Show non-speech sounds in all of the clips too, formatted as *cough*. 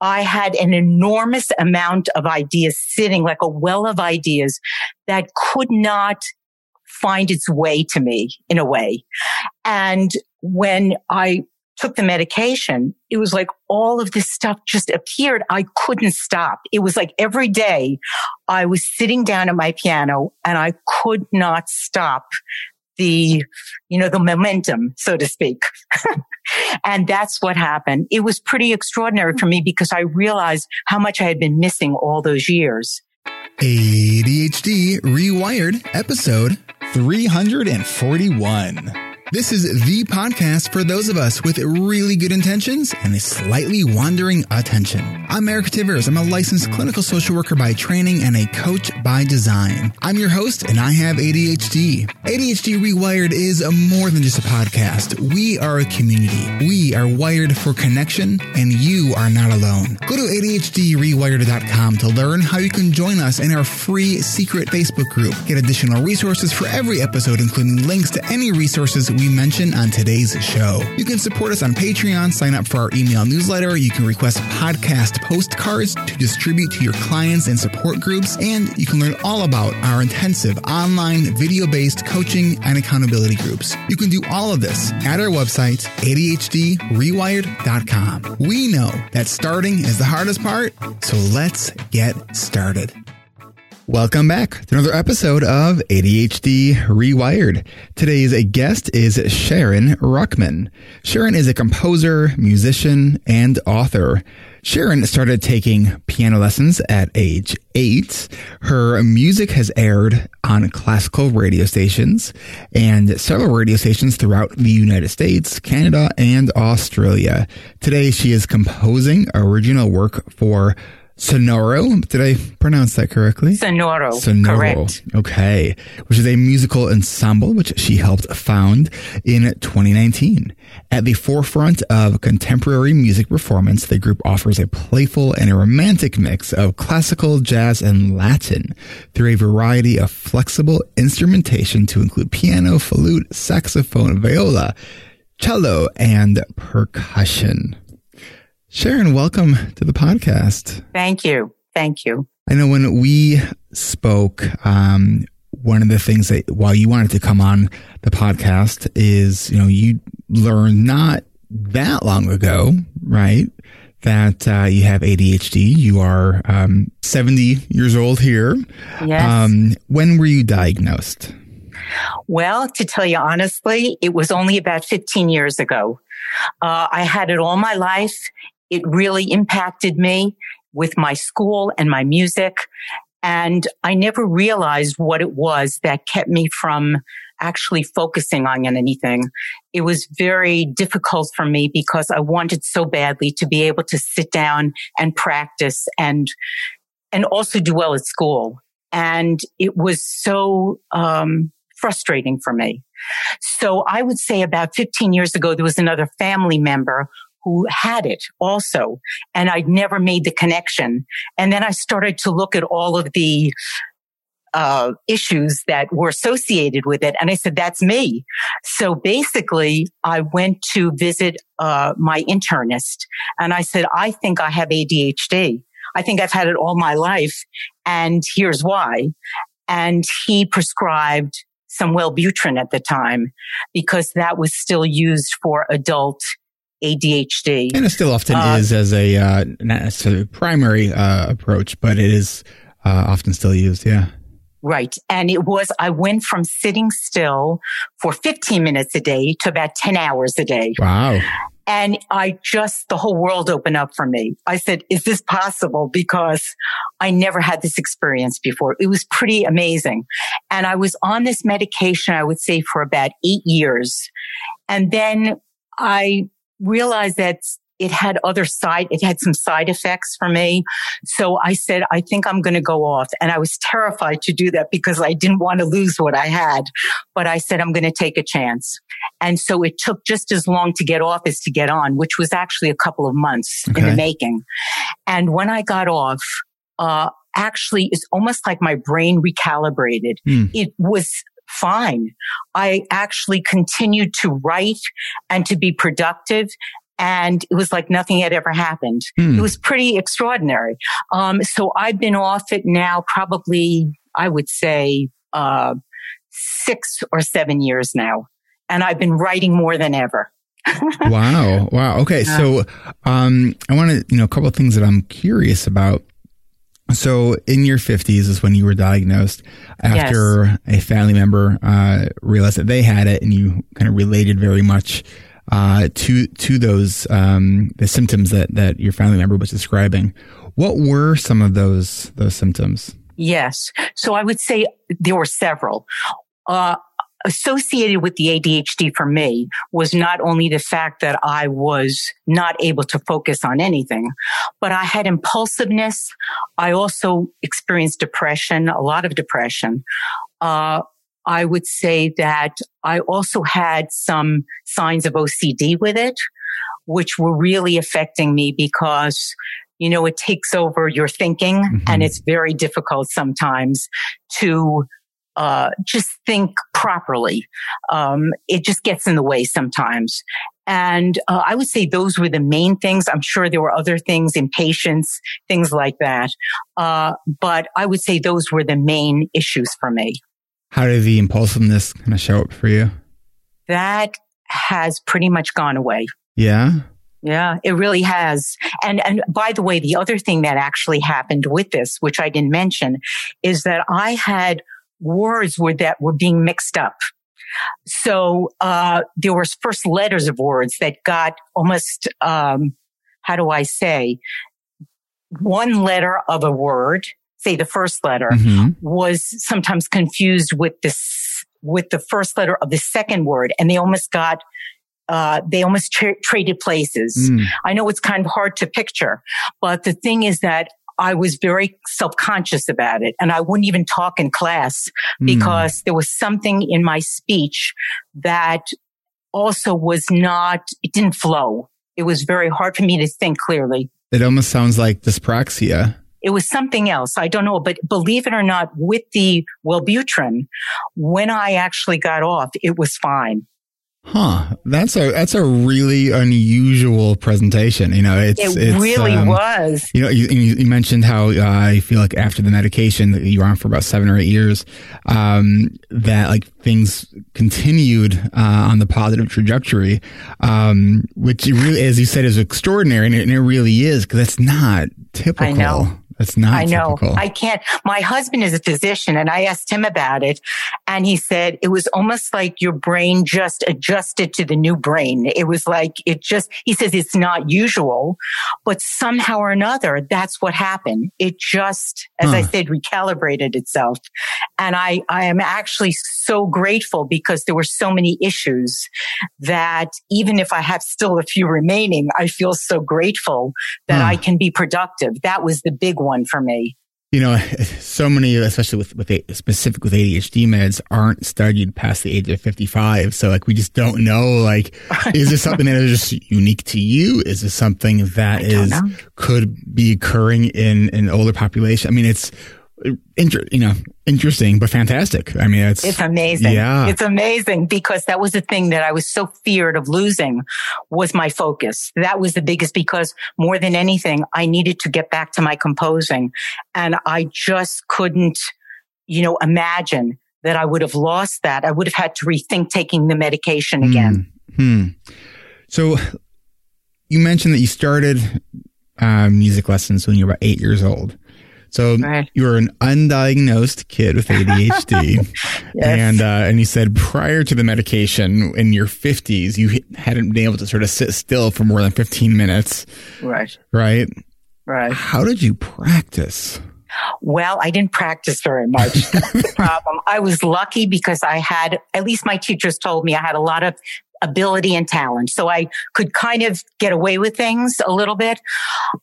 I had an enormous amount of ideas sitting like a well of ideas that could not find its way to me in a way. And when I took the medication, it was like all of this stuff just appeared. I couldn't stop. It was like every day I was sitting down at my piano and I could not stop the, you know, the momentum, so to speak. *laughs* and that's what happened. It was pretty extraordinary for me because I realized how much I had been missing all those years. ADHD Rewired, episode 341. This is the podcast for those of us with really good intentions and a slightly wandering attention. I'm Eric Tivers. I'm a licensed clinical social worker by training and a coach by design. I'm your host and I have ADHD. ADHD Rewired is more than just a podcast. We are a community. We are wired for connection and you are not alone. Go to ADHDrewired.com to learn how you can join us in our free secret Facebook group. Get additional resources for every episode, including links to any resources we mention on today's show. You can support us on Patreon, sign up for our email newsletter, you can request podcast postcards to distribute to your clients and support groups, and you can learn all about our intensive online video based coaching and accountability groups. You can do all of this at our website, ADHDrewired.com. We know that starting is the hardest part, so let's get started. Welcome back to another episode of ADHD Rewired. Today's guest is Sharon Ruchman. Sharon is a composer, musician, and author. Sharon started taking piano lessons at age eight. Her music has aired on classical radio stations and several radio stations throughout the United States, Canada, and Australia. Today she is composing original work for Sonoro. Did I pronounce that correctly? Sonoro. Sonoro. Correct. Okay. Which is a musical ensemble which she helped found in 2019. At the forefront of contemporary music performance, the group offers a playful and a romantic mix of classical, jazz, and Latin through a variety of flexible instrumentation to include piano, flute, saxophone, viola, cello, and percussion. Sharon, welcome to the podcast. Thank you. Thank you. I know when we spoke, um, one of the things that while you wanted to come on the podcast is, you know, you learned not that long ago, right? That uh, you have ADHD. You are um, 70 years old here. Yes. Um, when were you diagnosed? Well, to tell you honestly, it was only about 15 years ago. Uh, I had it all my life. It really impacted me with my school and my music. And I never realized what it was that kept me from actually focusing on anything. It was very difficult for me because I wanted so badly to be able to sit down and practice and, and also do well at school. And it was so, um, frustrating for me. So I would say about 15 years ago, there was another family member who had it also. And I'd never made the connection. And then I started to look at all of the uh, issues that were associated with it. And I said, that's me. So basically, I went to visit uh, my internist and I said, I think I have ADHD. I think I've had it all my life. And here's why. And he prescribed some Wellbutrin at the time because that was still used for adult ADHD. And it still often uh, is as a, uh, not necessarily primary uh, approach, but it is uh, often still used. Yeah. Right. And it was, I went from sitting still for 15 minutes a day to about 10 hours a day. Wow. And I just, the whole world opened up for me. I said, is this possible? Because I never had this experience before. It was pretty amazing. And I was on this medication, I would say for about eight years. And then I realized that it had other side, it had some side effects for me. So I said, I think I'm going to go off. And I was terrified to do that because I didn't want to lose what I had. But I said, I'm going to take a chance. And so it took just as long to get off as to get on, which was actually a couple of months okay. in the making. And when I got off, uh, actually it's almost like my brain recalibrated. Mm. It was fine. I actually continued to write and to be productive. and it was like nothing had ever happened. Hmm. It was pretty extraordinary. Um, so I've been off it now probably, I would say, uh, six or seven years now. And I've been writing more than ever. *laughs* wow. Wow. Okay. Yeah. So, um, I want to, you know, a couple of things that I'm curious about. So in your 50s is when you were diagnosed after yes. a family member uh, realized that they had it and you kind of related very much uh, to to those um, the symptoms that that your family member was describing. What were some of those those symptoms? Yes. So I would say there were several. Uh, associated with the ADHD for me was not only the fact that I was not able to focus on anything, but I had impulsiveness. I also experienced depression, a lot of depression. Uh, I would say that I also had some signs of OCD with it, which were really affecting me because you know, it takes over your thinking mm-hmm. and it's very difficult sometimes to uh, just think properly. Um, it just gets in the way sometimes. And uh, I would say those were the main things. I'm sure there were other things, impatience, things like that. Uh, but I would say those were the main issues for me. How did the impulsiveness kind of show up for you? That has pretty much gone away. Yeah. Yeah, it really has. And, and by the way, the other thing that actually happened with this, which I didn't mention, is that I had words were that were being mixed up. So, uh, there was first letters of words that got almost, um, how do I say, one letter of a word, say the first letter, mm-hmm. was sometimes confused with this, with the first letter of the second word. And they almost got uh, they almost tra- traded places. Mm. I know it's kind of hard to picture, but the thing is that I was very self-conscious about it and I wouldn't even talk in class mm. because there was something in my speech that also was not, it didn't flow. It was very hard for me to think clearly. It almost sounds like dyspraxia. It was something else. I don't know, but believe it or not, with the Wellbutrin, when I actually got off, it was fine. Huh. That's a that's a really unusual presentation. You know, it's it it's, really um, was. You know, you, you mentioned how uh, you feel like after the medication that you were on for about seven or eight years, um, that like things continued uh, on the positive trajectory, um, which really, as you said, is extraordinary, and it, and it really is because that's not typical. I know. That's not I know. Typical. I can't. My husband is a physician and I asked him about it and he said it was almost like your brain just adjusted to the new brain. It was like it just, he says it's not usual, but somehow or another, that's what happened. It just, as huh. I said, recalibrated itself. And I, I am actually so grateful because there were so many issues that even if I have still a few remaining, I feel so grateful that huh. I can be productive. That was the big one for me. You know, *laughs* so many, especially with with specific with ADHD meds, aren't studied past the age of fifty five. So, like, we just don't know. Like, *laughs* is this something that is just unique to you? Is this something that is know. could be occurring in an older population? I mean, it's inter- you know, interesting, but fantastic. I mean, it's, it's amazing. Yeah. It's amazing because that was the thing that I was so feared of losing was my focus. That was the biggest because more than anything, I needed to get back to my composing and I just couldn't, you know, imagine that I would have lost that. I would have had to rethink taking the medication again. Hmm. hmm. So you mentioned that you started uh, music lessons when you were about eight years old. So right. you were an undiagnosed kid with ADHD, *laughs* yes. and uh, and you said prior to the medication in your fifties, you hadn't been able to sort of sit still for more than fifteen minutes. Right. Right. Right. How did you practice? Well, I didn't practice very much. the *laughs* problem. I was lucky because I had, at least my teachers told me I had a lot of ability and talent. So I could kind of get away with things a little bit.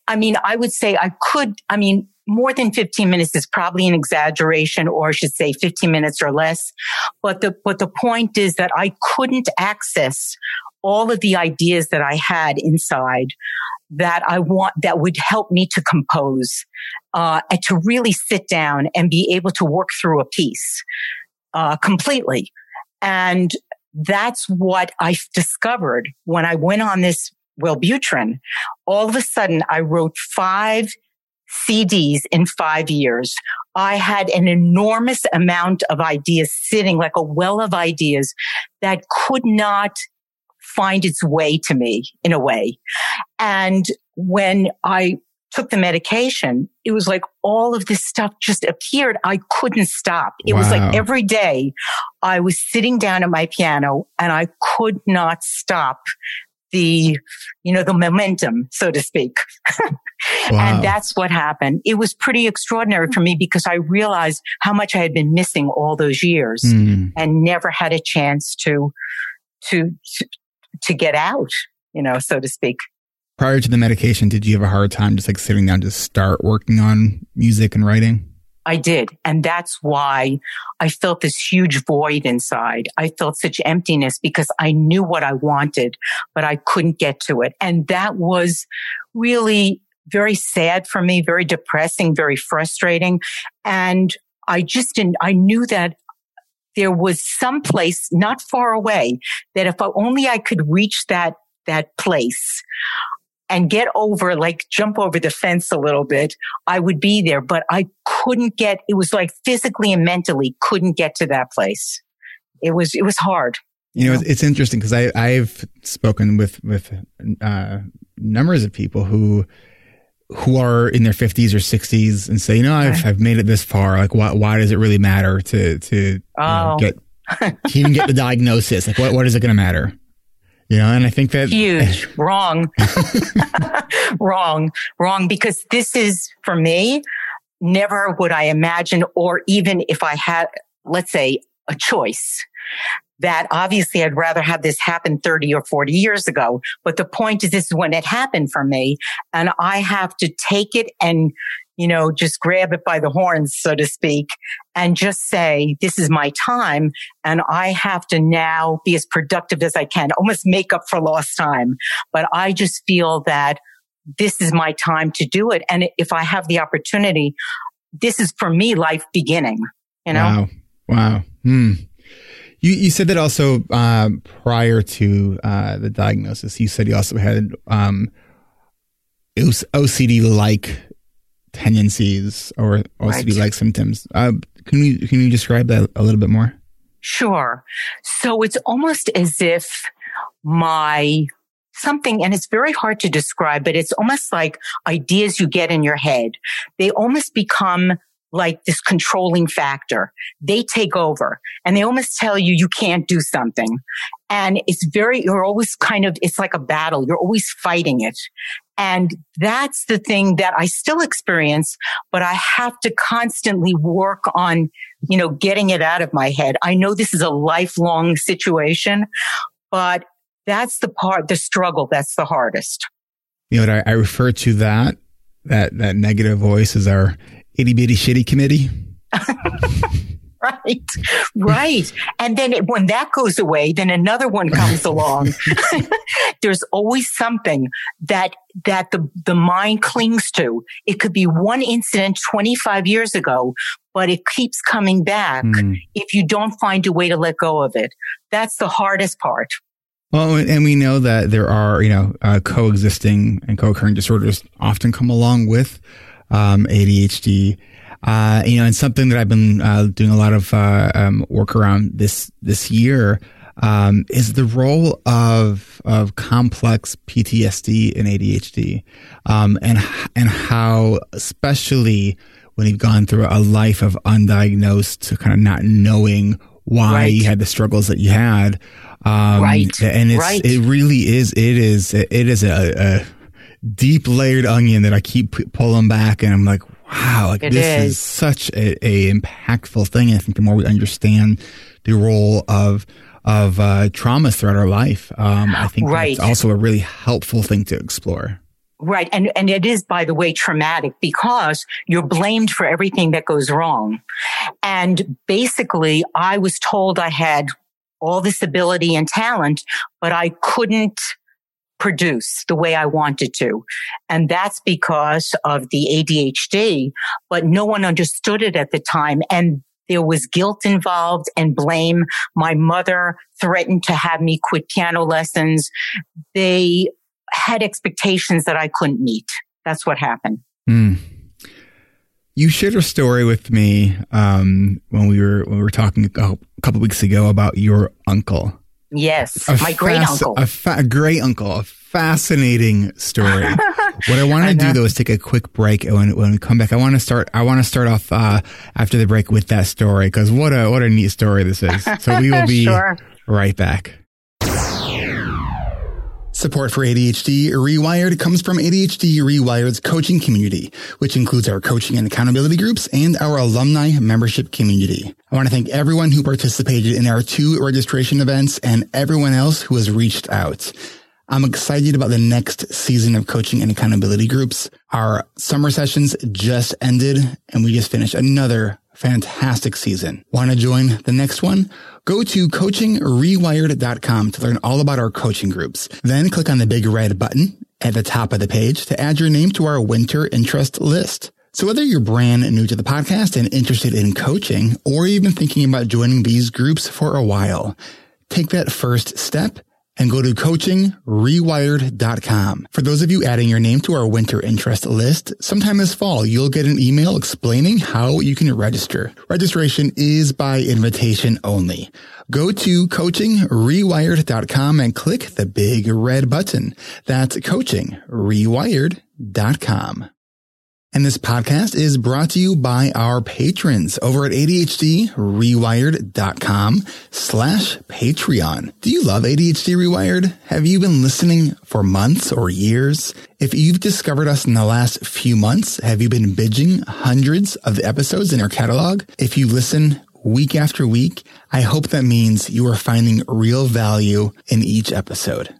I mean, I would say I could, I mean, more than 15 minutes is probably an exaggeration, or I should say 15 minutes or less. But the, but the point is that I couldn't access all of the ideas that I had inside that I want, that would help me to compose, uh, and to really sit down and be able to work through a piece, uh, completely. And that's what I discovered when I went on this Wellbutrin. All of a sudden, I wrote five CDs in five years. I had an enormous amount of ideas sitting like a well of ideas that could not find its way to me in a way. And when I took the medication, it was like all of this stuff just appeared. I couldn't stop. It wow. was like every day I was sitting down at my piano and I could not stop the, you know, the momentum, so to speak. *laughs* wow. And that's what happened. It was pretty extraordinary for me because I realized how much I had been missing all those years mm. and never had a chance to, to, to, to get out, you know, so to speak prior to the medication, did you have a hard time just like sitting down to start working on music and writing? I did. And that's why I felt this huge void inside. I felt such emptiness because I knew what I wanted, but I couldn't get to it. And that was really very sad for me, very depressing, very frustrating. And I just didn't, I knew that there was some place not far away that if only I could reach that, that place, and get over, like jump over the fence a little bit, I would be there, but I couldn't get, it was like physically and mentally couldn't get to that place. It was, it was hard. You know, it's interesting because I, I've spoken with, with, uh, numbers of people who, who are in their 50s or 60s and say, you know, I've, I've made it this far. Like, why, why does it really matter to, to oh. know, get, *laughs* to even get the diagnosis? Like, what, what is it going to matter? You know, and I think that huge. Wrong, *laughs* wrong, wrong, because this is for me, never would I imagine, or even if I had, let's say, a choice that obviously I'd rather have this happen 30 or 40 years ago. But the point is, this is when it happened for me and I have to take it and you know, just grab it by the horns, so to speak, and just say, this is my time. And I have to now be as productive as I can, almost make up for lost time. But I just feel that this is my time to do it. And if I have the opportunity, this is for me life beginning, you know? Wow. Wow. Hmm. You, you said that also uh, prior to uh, the diagnosis. You said you also had um, OCD like tendencies or OCD like right. symptoms. Uh, can you can you describe that a little bit more? Sure. So it's almost as if my something, and it's very hard to describe, but it's almost like ideas you get in your head. They almost become like this controlling factor. They take over and they almost tell you you can't do something. And it's very, you're always kind of, it's like a battle. You're always fighting it. And that's the thing that I still experience, but I have to constantly work on, you know, getting it out of my head. I know this is a lifelong situation, but that's the part, the struggle that's the hardest. You know, I, I refer to that, that, that negative voice as our itty bitty shitty committee. *laughs* right, right. And then it, when that goes away, then another one comes *laughs* along. *laughs* There's always something that that the the mind clings to. It could be one incident 25 years ago, but it keeps coming back mm. if you don't find a way to let go of it. That's the hardest part. Well, and we know that there are, you know, uh, coexisting and co-occurring disorders often come along with um, ADHD. Uh, you know, and something that I've been uh, doing a lot of uh, um, work around this this year um, is the role of of complex PTSD and ADHD, um, and and how especially when you've gone through a life of undiagnosed, kind of not knowing why right. you had the struggles that you had. Um, right. And it's, right. it really is, it is, it is a, a deep layered onion that I keep pulling back and I'm like, wow, like it this is. is such a, a, impactful thing. I think the more we understand the role of of uh, traumas throughout our life, um, I think right. it's also a really helpful thing to explore. Right. And, and it is, by the way, traumatic because you're blamed for everything that goes wrong. And basically, I was told I had all this ability and talent, but I couldn't produce the way I wanted to. And that's because of the ADHD, but no one understood it at the time. And there was guilt involved and blame. My mother threatened to have me quit piano lessons. They had expectations that I couldn't meet. That's what happened. Mm. You shared a story with me um, when we were when we were talking a couple weeks ago about your uncle. Yes, a my great uncle, a, fa- a great uncle, a fascinating story. *laughs* what I want to do though is take a quick break, and when, when we come back, I want to start. I want to start off uh, after the break with that story because what a what a neat story this is. So we will *laughs* be sure. right back. Support for ADHD Rewired comes from ADHD Rewired's coaching community, which includes our coaching and accountability groups and our alumni membership community. I want to thank everyone who participated in our two registration events and everyone else who has reached out. I'm excited about the next season of coaching and accountability groups. Our summer sessions just ended and we just finished another fantastic season. Want to join the next one? Go to coachingrewired.com to learn all about our coaching groups. Then click on the big red button at the top of the page to add your name to our winter interest list. So whether you're brand new to the podcast and interested in coaching, or you've been thinking about joining these groups for a while, take that first step and go to coachingrewired.com. For those of you adding your name to our winter interest list, sometime this fall, you'll get an email explaining how you can register. Registration is by invitation only. Go to coachingrewired.com and click the big red button. That's coachingrewired.com. And this podcast is brought to you by our patrons over at ADHDrewired.com slash Patreon. Do you love ADHD Rewired? Have you been listening for months or years? If you've discovered us in the last few months, have you been binging hundreds of the episodes in our catalog? If you listen week after week, I hope that means you are finding real value in each episode.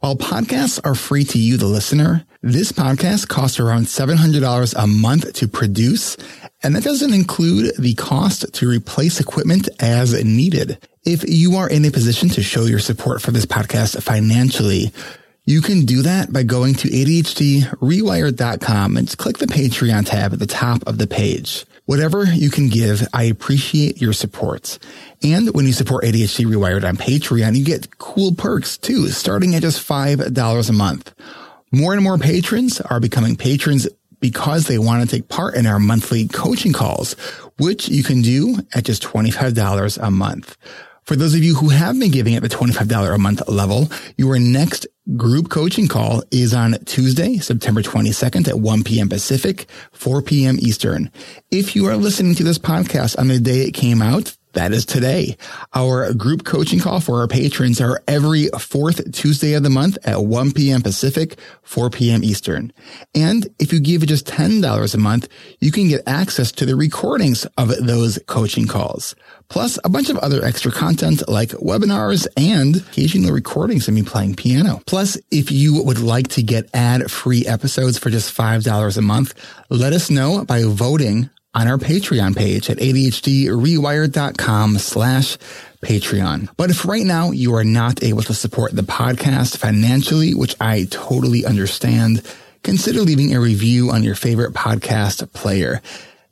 While podcasts are free to you, the listener, this podcast costs around $700 a month to produce, and that doesn't include the cost to replace equipment as needed. If you are in a position to show your support for this podcast financially, you can do that by going to ADHDrewired.com and click the Patreon tab at the top of the page. Whatever you can give, I appreciate your support. And when you support ADHD Rewired on Patreon, you get cool perks too, starting at just $5 a month. More and more patrons are becoming patrons because they want to take part in our monthly coaching calls, which you can do at just $25 a month. For those of you who have been giving at the $25 a month level, your next group coaching call is on Tuesday, September 22nd at 1 p.m. Pacific, 4 p.m. Eastern. If you are listening to this podcast on the day it came out, that is today. Our group coaching call for our patrons are every fourth Tuesday of the month at 1 p.m. Pacific, 4 p.m. Eastern. And if you give just $10 a month, you can get access to the recordings of those coaching calls, plus a bunch of other extra content like webinars and occasional recordings of me playing piano. Plus, if you would like to get ad free episodes for just $5 a month, let us know by voting on our Patreon page at ADHDrewired.com slash Patreon. But if right now you are not able to support the podcast financially, which I totally understand, consider leaving a review on your favorite podcast player.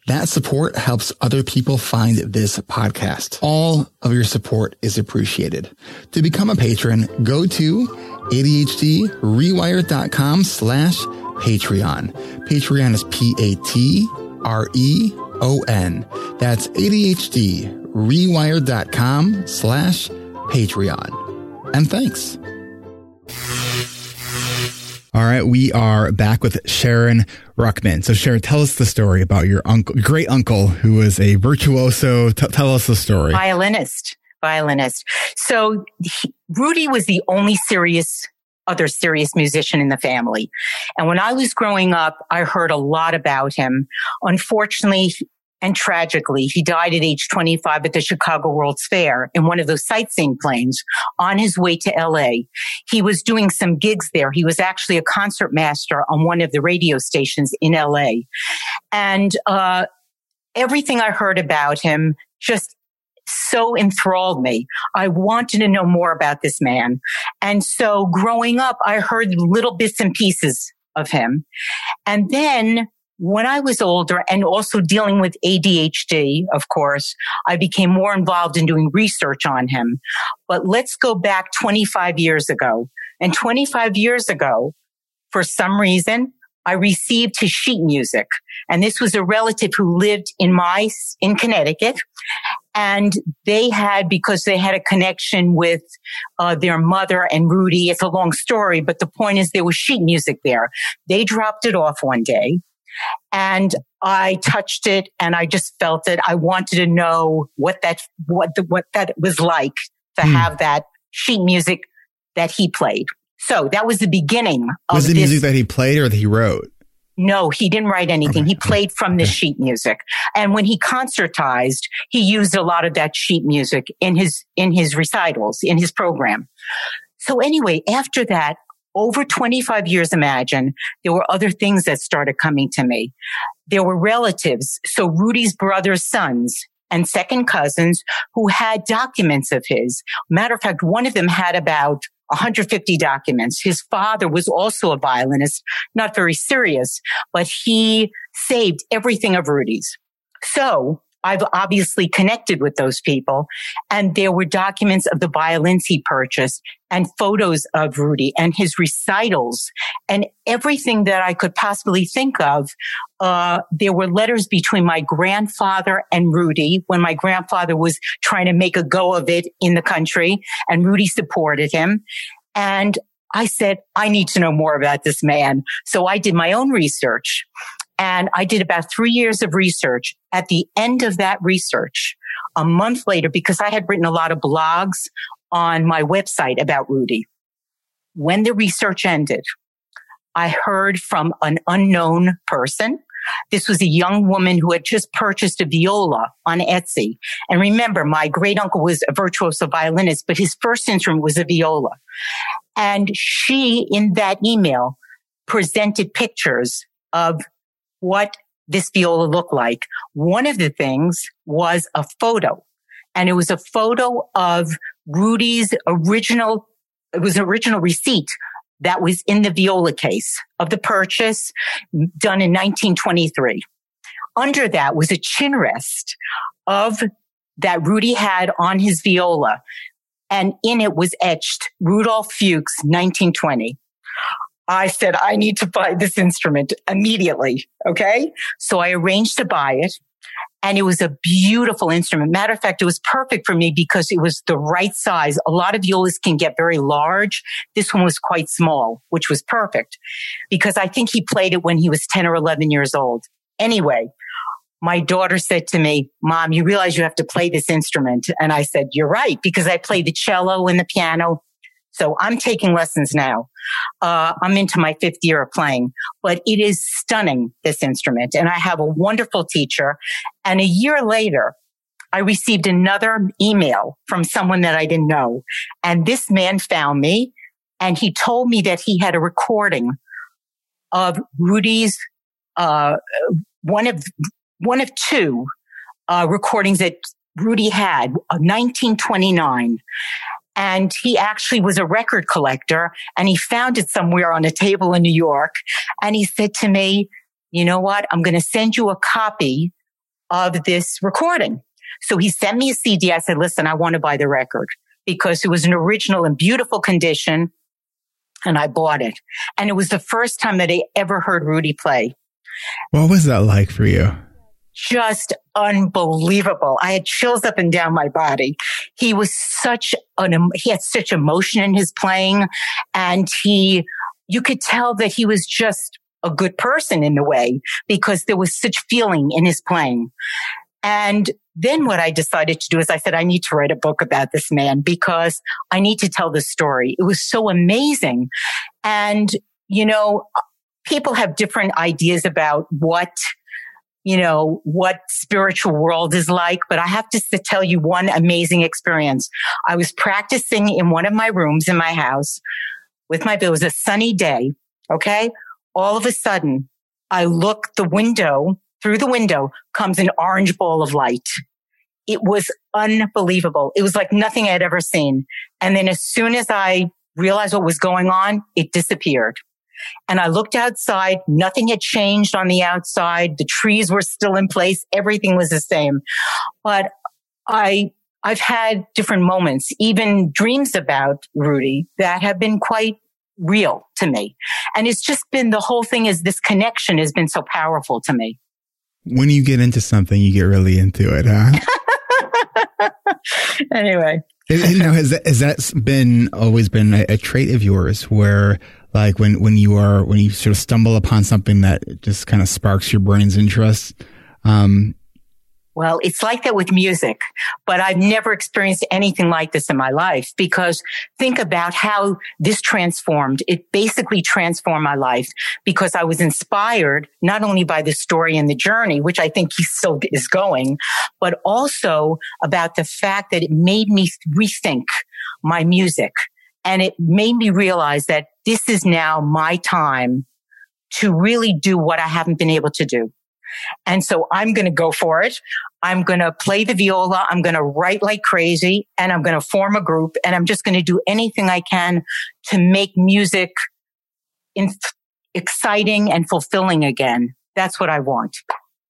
That support helps other people find this podcast. All of your support is appreciated. To become a patron, go to ADHDrewired.com slash Patreon. Patreon is P-A-T R E O N. That's ADHD rewired.com slash Patreon. And thanks. All right, we are back with Sharon Ruchman. So, Sharon, tell us the story about your uncle, great uncle, who was a virtuoso. T- tell us the story. Violinist, violinist. So, he, Rudy was the only serious other serious musician in the family. And when I was growing up, I heard a lot about him. Unfortunately, and tragically, he died at age 25 at the Chicago World's Fair in one of those sightseeing planes on his way to LA. He was doing some gigs there. He was actually a concert master on one of the radio stations in LA. And, uh, everything I heard about him just so enthralled me. I wanted to know more about this man. And so growing up, I heard little bits and pieces of him. And then when I was older and also dealing with ADHD, of course, I became more involved in doing research on him. But let's go back 25 years ago. And 25 years ago, for some reason, I received his sheet music. And this was a relative who lived in my, in Connecticut. And they had, because they had a connection with uh, their mother and Rudy. It's a long story, but the point is there was sheet music there. They dropped it off one day and I touched it and I just felt it. I wanted to know what that, what the, what that was like to mm. have that sheet music that he played. So that was the beginning of Was the this. music that he played or that he wrote? No, he didn't write anything. He played from the sheet music. And when he concertized, he used a lot of that sheet music in his, in his recitals, in his program. So anyway, after that, over 25 years, imagine there were other things that started coming to me. There were relatives. So Rudy's brother's sons and second cousins who had documents of his. Matter of fact, one of them had about 150 documents. His father was also a violinist, not very serious, but he saved everything of Rudy's. So I've obviously connected with those people and there were documents of the violins he purchased and photos of Rudy and his recitals and everything that I could possibly think of. Uh, there were letters between my grandfather and Rudy when my grandfather was trying to make a go of it in the country and Rudy supported him. And I said, I need to know more about this man. So I did my own research and I did about three years of research. At the end of that research, a month later, because I had written a lot of blogs on my website about Rudy, when the research ended, I heard from an unknown person. This was a young woman who had just purchased a viola on Etsy. And remember, my great uncle was a virtuoso violinist, but his first instrument was a viola. And she, in that email, presented pictures of what this viola looked like. One of the things was a photo and it was a photo of Rudy's original, it was an original receipt that was in the viola case of the purchase done in 1923. Under that was a chin rest of that Rudy had on his viola. And in it was etched Rudolph Fuchs, 1920. I said, I need to buy this instrument immediately. Okay. So I arranged to buy it and it was a beautiful instrument. Matter of fact, it was perfect for me because it was the right size. A lot of violas can get very large. This one was quite small, which was perfect because I think he played it when he was 10 or 11 years old. Anyway, my daughter said to me, mom, you realize you have to play this instrument. And I said, you're right, because I play the cello and the piano so I'm taking lessons now. Uh, I'm into my fifth year of playing, but it is stunning, this instrument. And I have a wonderful teacher. And a year later, I received another email from someone that I didn't know. And this man found me and he told me that he had a recording of Rudy's, uh, one of, one of two, uh, recordings that Rudy had, 1929. And he actually was a record collector and he found it somewhere on a table in New York. And he said to me, you know what? I'm going to send you a copy of this recording. So he sent me a CD. I said, listen, I want to buy the record because it was an original in beautiful condition. And I bought it. And it was the first time that I ever heard Rudy play. What was that like for you? Just unbelievable. I had chills up and down my body. He was such an, he had such emotion in his playing and he, you could tell that he was just a good person in a way because there was such feeling in his playing. And then what I decided to do is I said, I need to write a book about this man because I need to tell the story. It was so amazing. And, you know, people have different ideas about what you know, what spiritual world is like, but I have to tell you one amazing experience. I was practicing in one of my rooms in my house with my, it was a sunny day. Okay. All of a sudden I look the window through the window comes an orange ball of light. It was unbelievable. It was like nothing I had ever seen. And then as soon as I realized what was going on, it disappeared. And I looked outside. Nothing had changed on the outside. The trees were still in place. Everything was the same. But I, I've had different moments, even dreams about Rudy that have been quite real to me. And it's just been the whole thing is this connection has been so powerful to me. When you get into something, you get really into it, huh? *laughs* anyway. You *laughs* know, has that, has that been always been a, a trait of yours where like when, when you are, when you sort of stumble upon something that just kind of sparks your brain's interest, um, well, it's like that with music, but I've never experienced anything like this in my life because think about how this transformed. It basically transformed my life because I was inspired not only by the story and the journey, which I think he still is going, but also about the fact that it made me rethink my music and it made me realize that this is now my time to really do what I haven't been able to do. And so I'm going to go for it. I'm going to play the viola. I'm going to write like crazy and I'm going to form a group and I'm just going to do anything I can to make music in- exciting and fulfilling again. That's what I want.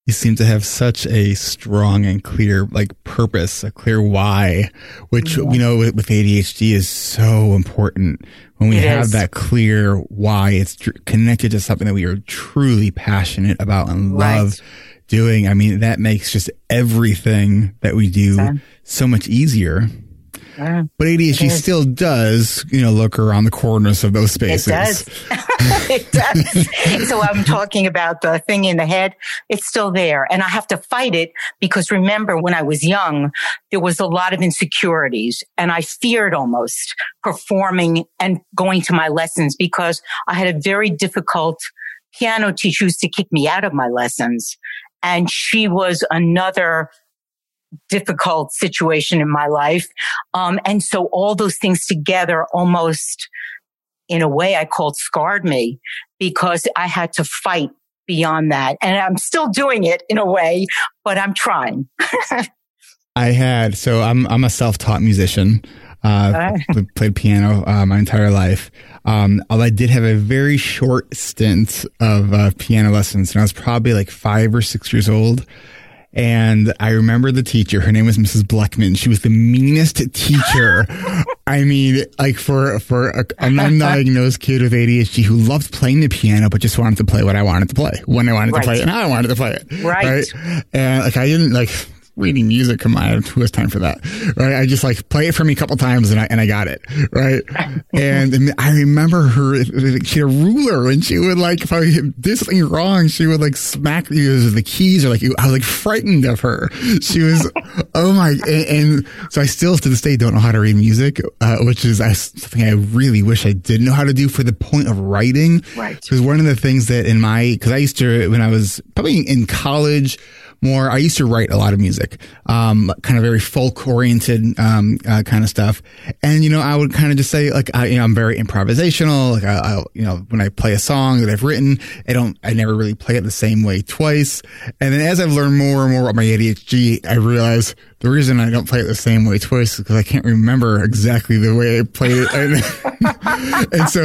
You seem to have such a strong and clear, like purpose, a clear why, which, yeah. you know, with, with, ADHD is so important. When we it have is. that clear why, it's tr- connected to something that we are truly passionate about and love. Right doing. I mean, that makes just everything that we do so much easier. Mm. but ADHD still does, you know, look around the corners of those spaces. It does. *laughs* it does. so I'm talking about the thing in the head. It's still there. And I have to fight it because remember when I was young, there was a lot of insecurities and I feared almost performing and going to my lessons because I had a very difficult piano teacher used to kick me out of my lessons. And she was another difficult situation in my life. Um, and so all those things together almost in a way I called scarred me because I had to fight beyond that. And I'm still doing it in a way, but I'm trying. *laughs* I had, so I'm, I'm a self-taught musician. Uh, *laughs* played piano uh, my entire life. Um, although I did have a very short stint of uh, piano lessons, and I was probably like five or six years old. And I remember the teacher. Her name was Mrs. Bleckman. She was the meanest teacher. *laughs* I mean, like for for a, an undiagnosed kid with ADHD who loved playing the piano, but just wanted to play what I wanted to play when I wanted right. to play it and how I wanted to play it. Right. right. And like I didn't like reading music. Come on, who has time for that? Right. I just like play it for me a couple times and I, and I got it. Right. *laughs* and I remember her, she had a ruler and she would like, if I did something wrong, she would like smack me with the keys or like, I was like frightened of her. She was, *laughs* oh my, and, and, so I still to this day don't know how to read music, uh, which is something I really wish I did know how to do for the point of writing. Right. Because one of the things that in my, cause I used to, when I was probably in college, more. I used to write a lot of music, um, kind of very folk oriented, um, uh, kind of stuff. And, you know, I would kind of just say like, I, you know, I'm very improvisational. Like I, I, you know, when I play a song that I've written, I don't, I never really play it the same way twice. And then as I've learned more and more about my ADHD, I realize the reason I don't play it the same way twice is because I can't remember exactly the way I played it. And, *laughs* and so,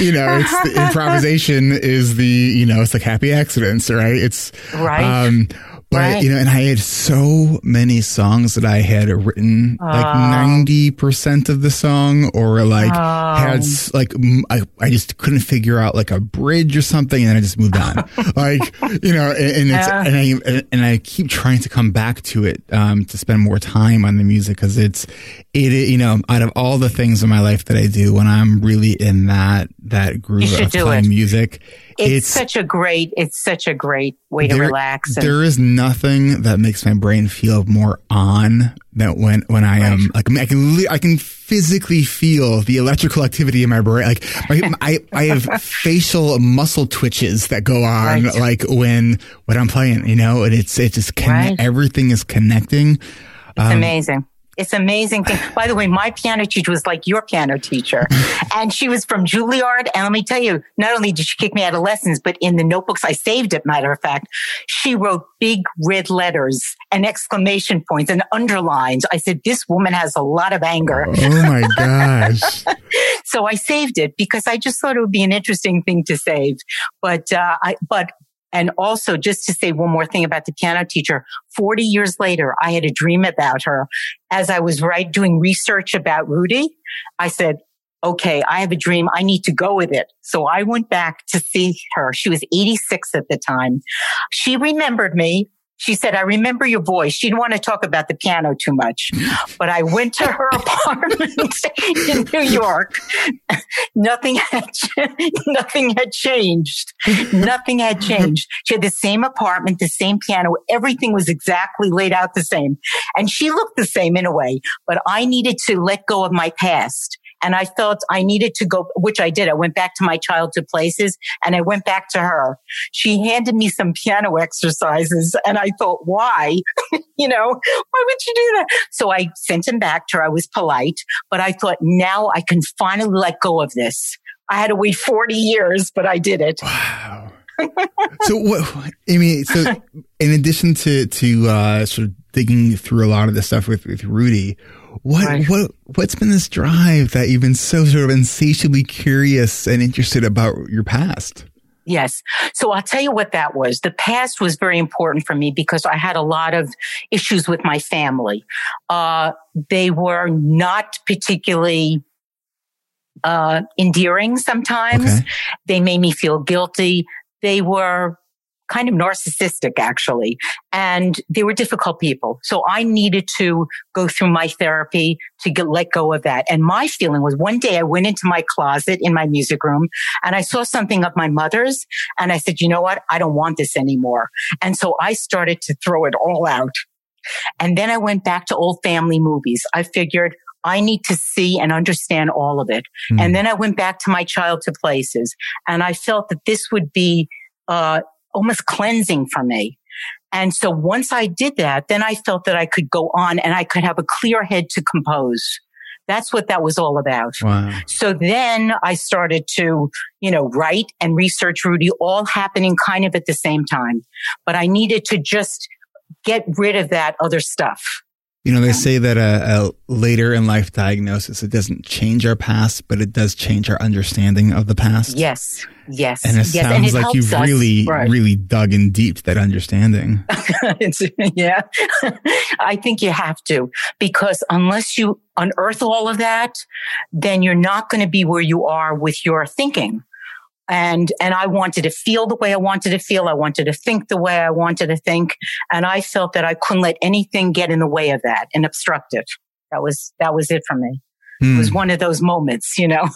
you know, it's the improvisation is the, you know, it's like happy accidents, right? It's, right. Um, but right. you know, and I had so many songs that I had written, oh. like ninety percent of the song, or like oh. had like I, I just couldn't figure out like a bridge or something, and then I just moved on. *laughs* like you know, and, and it's and I and I keep trying to come back to it um, to spend more time on the music because it's it you know out of all the things in my life that I do when I'm really in that that groove of playing it. music it's, it's, such a great, it's such a great way there, to relax. And, there is nothing that makes my brain feel more on than when, when I right. am like, I can, I can physically feel the electrical activity in my brain. Like my, *laughs* I, I have facial muscle twitches that go on right. like when, when I'm playing, you know, and it's, it just, connect, right. everything is connecting. It's um, amazing. It's amazing thing. By the way, my piano teacher was like your piano teacher. *laughs* and she was from Juilliard. And let me tell you, not only did she kick me out of lessons, but in the notebooks I saved it, matter of fact, she wrote big red letters and exclamation points and underlines. I said, this woman has a lot of anger. Oh my *laughs* gosh. so I saved it because I just thought it would be an interesting thing to save. But, uh, I, but and also, just to say one more thing about the piano teacher, 40 years later, I had a dream about her. As I was right doing research about Rudy, I said, okay, I have a dream. I need to go with it. So I went back to see her. She was 86 at the time. She remembered me. She said, I remember your voice. She didn't want to talk about the piano too much, but I went to her *laughs* apartment *laughs* in New York. nothing had, nothing had changed. Nothing had changed. She had the same apartment, the same piano. Everything was exactly laid out the same. And she looked the same in a way, but I needed to let go of my past and I felt I needed to go, which I did. I went back to my childhood places and I went back to her. She handed me some piano exercises and I thought, why? *laughs* you know, why would you do that? So I sent him back to her. I was polite, but I thought now I can finally let go of this. I had to wait 40 years, but I did it. Wow. *laughs* so what, Amy, so in addition to, to, uh, sort of digging through a lot of this stuff with, with Rudy, what right. what what's been this drive that you've been so sort of insatiably curious and interested about your past? Yes. So I'll tell you what that was. The past was very important for me because I had a lot of issues with my family. Uh, they were not particularly uh, endearing sometimes. Okay. They made me feel guilty. They were kind of narcissistic actually. And they were difficult people. So I needed to go through my therapy to get, let go of that. And my feeling was one day I went into my closet in my music room and I saw something of my mother's and I said, you know what? I don't want this anymore. And so I started to throw it all out. And then I went back to old family movies. I figured I need to see and understand all of it. Mm. And then I went back to my childhood places and I felt that this would be, uh, almost cleansing for me. And so once I did that, then I felt that I could go on and I could have a clear head to compose. That's what that was all about. Wow. So then I started to, you know, write and research Rudy all happening kind of at the same time. But I needed to just get rid of that other stuff. You know, they say that a, a, later in life diagnosis, it doesn't change our past, but it does change our understanding of the past. Yes. Yes. And it yes. sounds and it like you've really, right. really dug in deep to that understanding. *laughs* yeah. *laughs* I think you have to because unless you unearth all of that, then you're not going to be where you are with your thinking and and I wanted to feel the way I wanted to feel. I wanted to think the way I wanted to think, and I felt that I couldn't let anything get in the way of that and obstruct it. That was that was it for me. It was hmm. one of those moments, you know.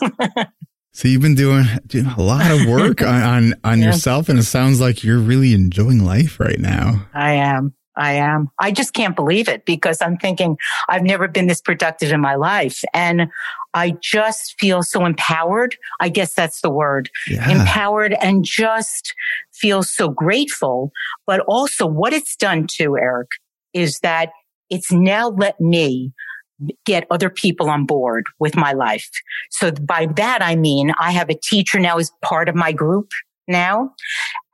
*laughs* so you've been doing doing a lot of work *laughs* on on, on yeah. yourself, and it sounds like you're really enjoying life right now. I am. I am. I just can't believe it because I'm thinking I've never been this productive in my life. And I just feel so empowered. I guess that's the word. Yeah. Empowered and just feel so grateful. But also what it's done to Eric is that it's now let me get other people on board with my life. So by that, I mean, I have a teacher now as part of my group now.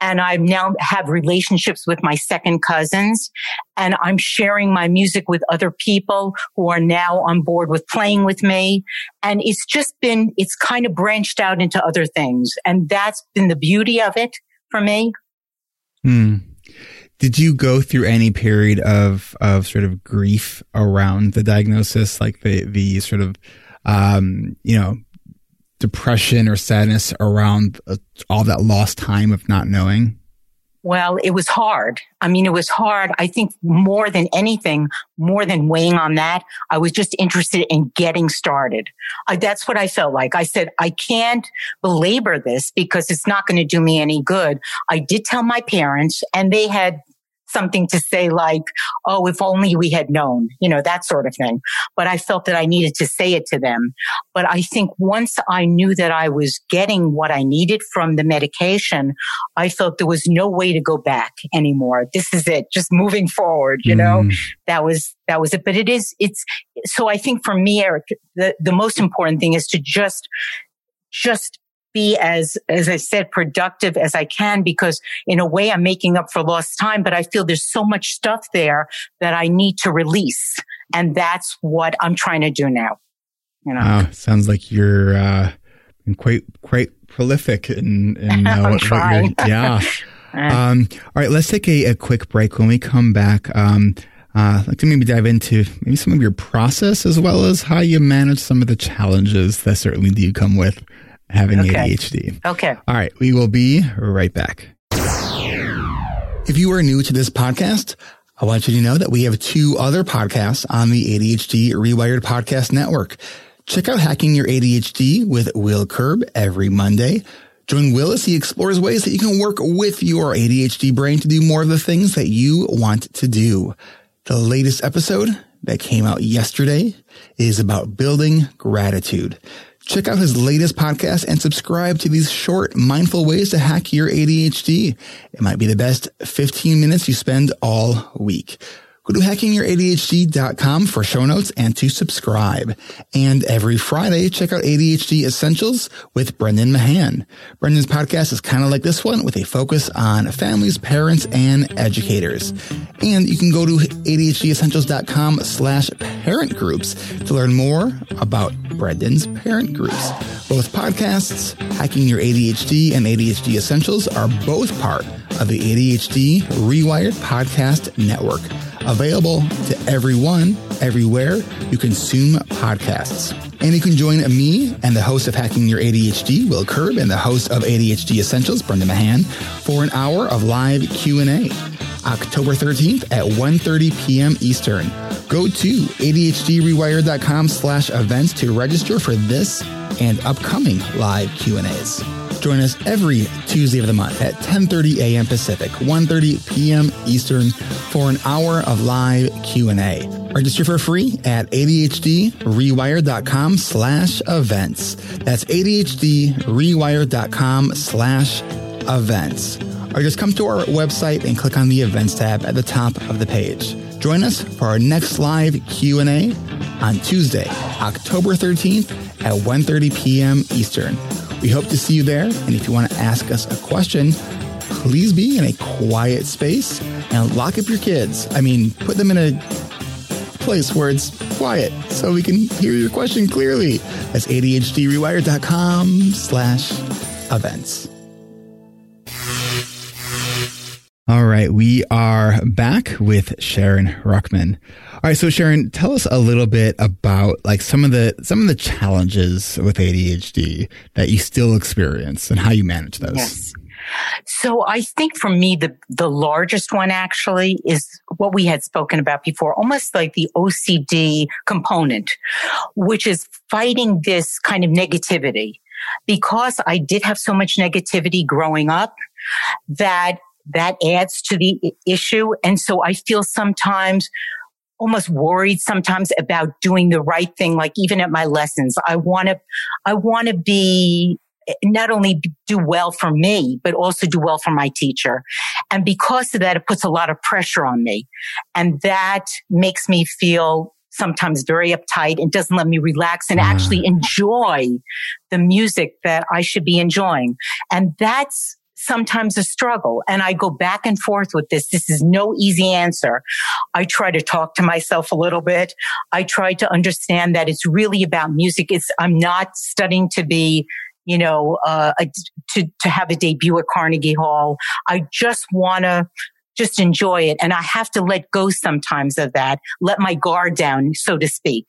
And I now have relationships with my second cousins and I'm sharing my music with other people who are now on board with playing with me. And it's just been, it's kind of branched out into other things. And that's been the beauty of it for me. Hmm. Did you go through any period of, of sort of grief around the diagnosis, like the, the sort of, um, you know, depression or sadness around uh, all that lost time of not knowing? Well, it was hard. I mean, it was hard. I think more than anything, more than weighing on that, I was just interested in getting started. I, that's what I felt like. I said, I can't belabor this because it's not going to do me any good. I did tell my parents and they had something to say like, oh, if only we had known, you know, that sort of thing. But I felt that I needed to say it to them. But I think once I knew that I was getting what I needed from the medication, I felt there was no way to go back anymore. This is it, just moving forward, you know, mm. that was, that was it. But it is, it's, so I think for me, Eric, the, the most important thing is to just, just be as, as I said, productive as I can because in a way I'm making up for lost time, but I feel there's so much stuff there that I need to release. And that's what I'm trying to do now. You know, wow, sounds like you're, uh, quite, quite prolific in, in *laughs* uh, what, what yeah. *laughs* Um, all right, let's take a, a, quick break. When we come back, um, uh, I'd like to maybe dive into maybe some of your process as well as how you manage some of the challenges that certainly do come with having Okay. ADHD. Okay. All right, we will be right back. If you are new to this podcast, I want you to know that we have two other podcasts on the ADHD Rewired Podcast Network. Check out Hacking Your ADHD with Will Curb every Monday. Join Will as he explores ways that you can work with your ADHD brain to do more of the things that you want to do. The latest episode that came out yesterday is about building gratitude. Check out his latest podcast and subscribe to these short, mindful ways to hack your ADHD. It might be the best 15 minutes you spend all week. Go to hackingYourADHD.com for show notes and to subscribe. And every Friday, check out ADHD Essentials with Brendan Mahan. Brendan's podcast is kind of like this one with a focus on families, parents, and educators. And you can go to ADHDessentials.com slash parent groups to learn more about Brendan's parent groups. Both podcasts, Hacking Your ADHD and ADHD Essentials, are both part of the ADHD Rewired Podcast Network available to everyone, everywhere you consume podcasts. And you can join me and the host of Hacking Your ADHD, Will Curb, and the host of ADHD Essentials, Brendan Mahan, for an hour of live Q&A. October 13th at 1.30 p.m. Eastern. Go to ADHDrewired.com slash events to register for this and upcoming live Q&As. Join us every Tuesday of the month at 10:30 a.m. Pacific, 1:30 p.m. Eastern for an hour of live Q&A. Register for free at ADHDrewired.com slash events. That's ADHDrewired.com slash events. Or just come to our website and click on the events tab at the top of the page. Join us for our next live Q&A on Tuesday, October 13th at 1:30 p.m. Eastern. We hope to see you there. And if you want to ask us a question, please be in a quiet space and lock up your kids. I mean, put them in a place where it's quiet so we can hear your question clearly. That's ADHDrewired.com slash events. All right, we are back with Sharon Ruchman. All right, so Sharon, tell us a little bit about like some of the some of the challenges with ADHD that you still experience and how you manage those. Yes. So I think for me, the, the largest one actually is what we had spoken about before, almost like the OCD component, which is fighting this kind of negativity. Because I did have so much negativity growing up that that adds to the issue. And so I feel sometimes almost worried sometimes about doing the right thing. Like even at my lessons, I want to, I want to be not only do well for me, but also do well for my teacher. And because of that, it puts a lot of pressure on me. And that makes me feel sometimes very uptight and doesn't let me relax and Ah. actually enjoy the music that I should be enjoying. And that's sometimes a struggle. And I go back and forth with this. This is no easy answer. I try to talk to myself a little bit. I try to understand that it's really about music. It's, I'm not studying to be you know, uh, a, to, to have a debut at Carnegie Hall. I just want to just enjoy it. And I have to let go sometimes of that, let my guard down, so to speak,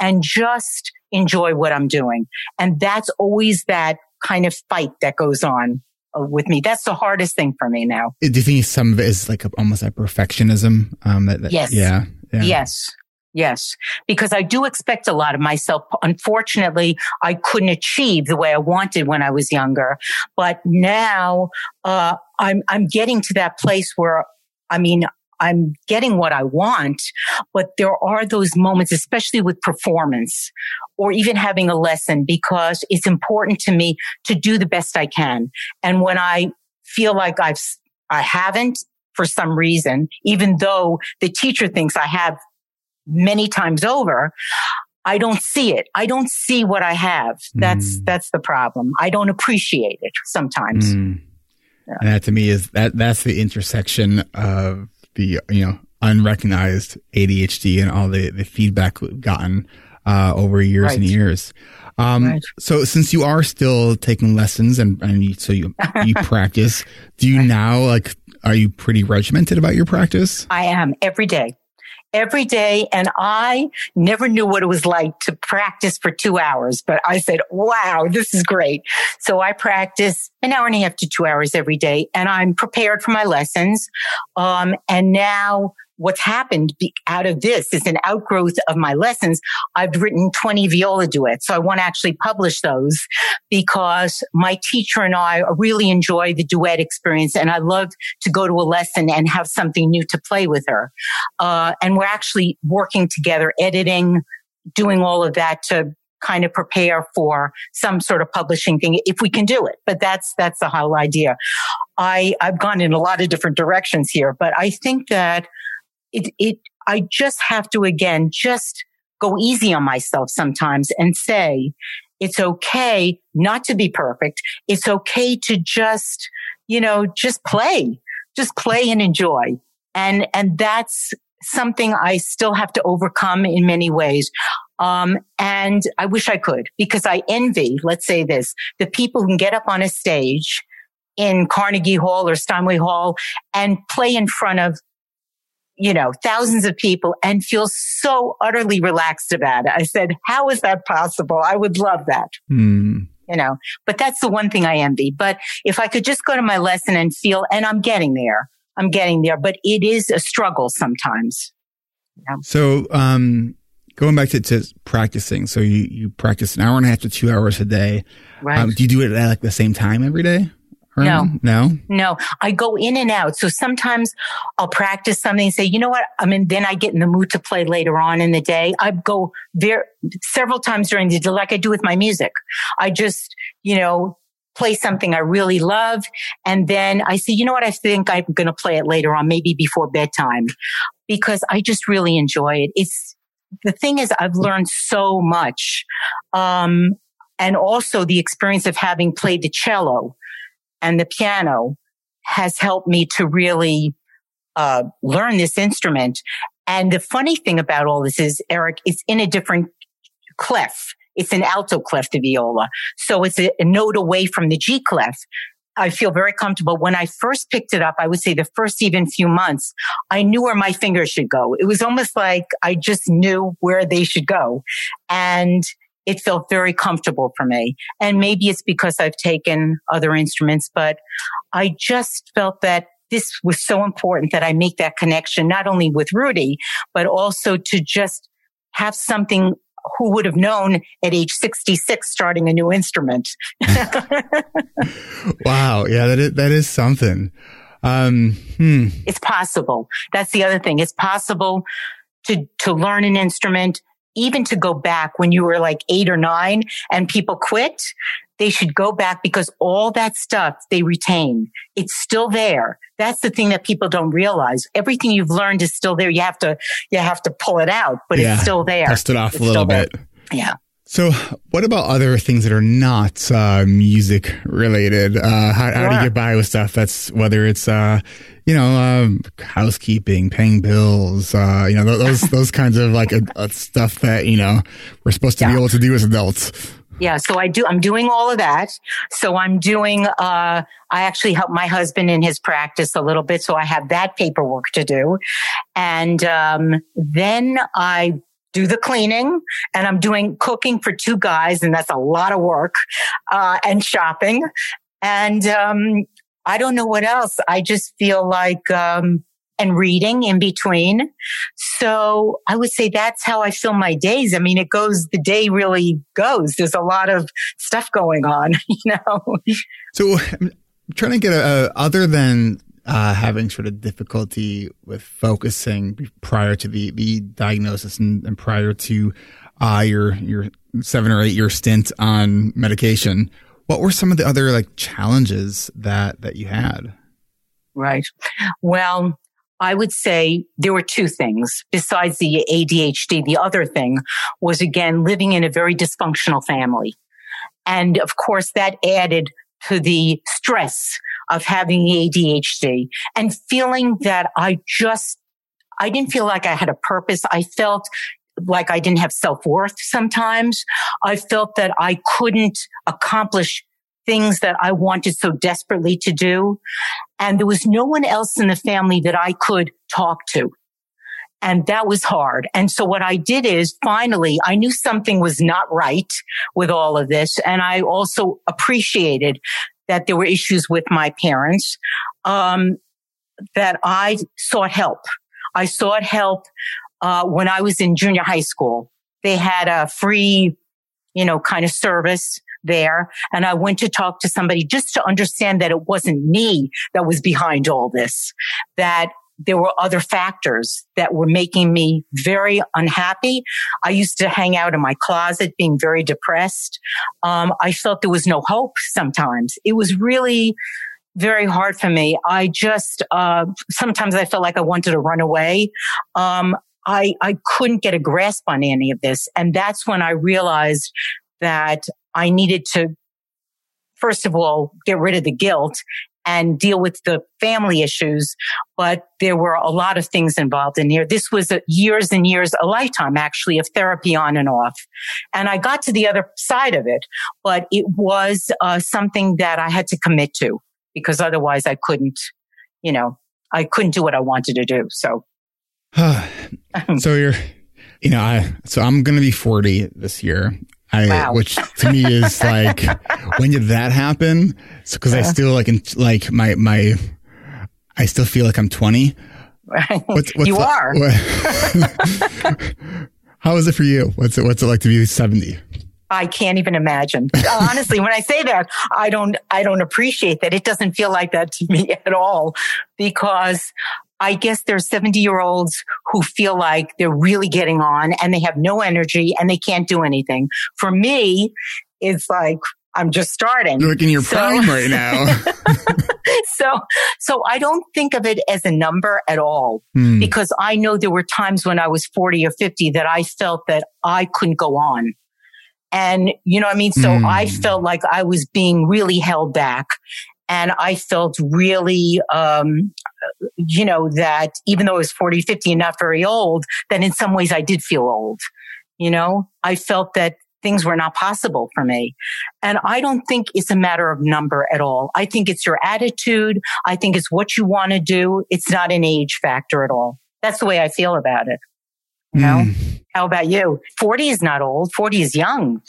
and just enjoy what I'm doing. And that's always that kind of fight that goes on uh, with me. That's the hardest thing for me now. Do you think some of it is like a, almost like perfectionism? Um, that, that- Yes. Yeah. yeah. Yes. Yes. Because I do expect a lot of myself. Unfortunately, I couldn't achieve the way I wanted when I was younger. But now, uh, I'm, I'm getting to that place where, I mean, I'm getting what I want, but there are those moments, especially with performance or even having a lesson because it's important to me to do the best I can. And when I feel like I've, I haven't for some reason, even though the teacher thinks I have many times over, I don't see it. I don't see what I have. That's, Mm. that's the problem. I don't appreciate it sometimes. Mm. And that to me is that that's the intersection of the you know unrecognized ADHD and all the the feedback we've gotten uh, over years and years. Um, Right. So since you are still taking lessons and, and you, so you you *laughs* practice, do you now like are you pretty regimented about your practice? I am every day. Every day. And I never knew what it was like to practice for two hours, but I said, wow, this is great. So I practice an hour and a half to two hours every day and I'm prepared for my lessons. Um, and now what's happened out of this is an outgrowth of my lessons. I've written 20 viola duets. So I want to actually publish those because my teacher and I really enjoy the duet experience and I love to go to a lesson and have something new to play with her. Uh, and we're actually working together, editing, doing all of that to kind of prepare for some sort of publishing thing if we can do it. But that's, that's the whole idea. I, I've gone in a lot of different directions here, but I think that it, it, I just have to again, just go easy on myself sometimes and say, it's okay not to be perfect. It's okay to just, you know, just play, just play and enjoy. And, and that's something I still have to overcome in many ways. Um, and I wish I could because I envy, let's say this, the people who can get up on a stage in Carnegie Hall or Steinway Hall and play in front of you know, thousands of people and feel so utterly relaxed about it. I said, how is that possible? I would love that. Mm. You know, but that's the one thing I envy. But if I could just go to my lesson and feel, and I'm getting there, I'm getting there, but it is a struggle sometimes. So, um, going back to, to, practicing, so you, you practice an hour and a half to two hours a day. Right. Um, do you do it at like the same time every day? No, no, no. I go in and out. So sometimes I'll practice something and say, you know what? I mean, then I get in the mood to play later on in the day. I go there several times during the day, like I do with my music. I just, you know, play something I really love. And then I say, you know what? I think I'm going to play it later on, maybe before bedtime because I just really enjoy it. It's the thing is I've learned so much. Um, and also the experience of having played the cello and the piano has helped me to really uh, learn this instrument. And the funny thing about all this is, Eric, it's in a different clef. It's an alto clef, the viola. So it's a, a note away from the G clef. I feel very comfortable. When I first picked it up, I would say the first even few months, I knew where my fingers should go. It was almost like I just knew where they should go. And it felt very comfortable for me. And maybe it's because I've taken other instruments, but I just felt that this was so important that I make that connection, not only with Rudy, but also to just have something who would have known at age 66 starting a new instrument. *laughs* wow. Yeah, that is, that is something. Um, hmm. It's possible. That's the other thing. It's possible to, to learn an instrument, even to go back when you were like eight or nine and people quit, they should go back because all that stuff they retain. It's still there. That's the thing that people don't realize. Everything you've learned is still there. You have to, you have to pull it out, but yeah, it's still there. Dust it off it's a little bit. There. Yeah. So, what about other things that are not uh, music related? Uh, how, how do you get by with stuff that's whether it's uh, you know um, housekeeping, paying bills, uh, you know those *laughs* those kinds of like stuff that you know we're supposed to yeah. be able to do as adults. Yeah, so I do. I'm doing all of that. So I'm doing. Uh, I actually help my husband in his practice a little bit, so I have that paperwork to do, and um, then I do the cleaning and I'm doing cooking for two guys. And that's a lot of work, uh, and shopping. And, um, I don't know what else. I just feel like, um, and reading in between. So I would say that's how I fill my days. I mean, it goes, the day really goes. There's a lot of stuff going on, *laughs* you know? So I'm trying to get a, a other than uh, having sort of difficulty with focusing prior to the, the diagnosis and, and prior to uh, your your seven or eight year stint on medication. What were some of the other like challenges that that you had? Right. Well, I would say there were two things besides the ADHD. The other thing was again living in a very dysfunctional family. And of course that added to the stress of having ADHD and feeling that I just, I didn't feel like I had a purpose. I felt like I didn't have self worth sometimes. I felt that I couldn't accomplish things that I wanted so desperately to do. And there was no one else in the family that I could talk to. And that was hard. And so what I did is finally, I knew something was not right with all of this. And I also appreciated that there were issues with my parents, um, that I sought help. I sought help, uh, when I was in junior high school. They had a free, you know, kind of service there. And I went to talk to somebody just to understand that it wasn't me that was behind all this, that there were other factors that were making me very unhappy. I used to hang out in my closet being very depressed. Um, I felt there was no hope sometimes. It was really very hard for me. I just, uh, sometimes I felt like I wanted to run away. Um, I, I couldn't get a grasp on any of this. And that's when I realized that I needed to, first of all, get rid of the guilt and deal with the family issues. But there were a lot of things involved in here. This was a, years and years, a lifetime actually of therapy on and off. And I got to the other side of it, but it was uh, something that I had to commit to because otherwise I couldn't, you know, I couldn't do what I wanted to do. So. *sighs* so you're, you know, I, so I'm going to be 40 this year. I, wow. which to me is *laughs* like, when did that happen? So, cause I still like, in, like my, my, I still feel like I'm 20. What's, what's you the, are. What, *laughs* how is it for you? What's it, what's it like to be 70? I can't even imagine. Honestly, when I say that, I don't, I don't appreciate that. It doesn't feel like that to me *laughs* at all because I guess there's 70 year olds who feel like they're really getting on and they have no energy and they can't do anything. For me, it's like, I'm just starting. You're like in your so, prime right *laughs* now. *laughs* so, so I don't think of it as a number at all hmm. because I know there were times when I was 40 or 50 that I felt that I couldn't go on. And you know what I mean? So mm. I felt like I was being really held back. And I felt really, um, you know, that even though I was 40, 50 and not very old, that in some ways I did feel old. You know, I felt that things were not possible for me. And I don't think it's a matter of number at all. I think it's your attitude. I think it's what you want to do. It's not an age factor at all. That's the way I feel about it. You know? Mm. How about you? 40 is not old. 40 is young.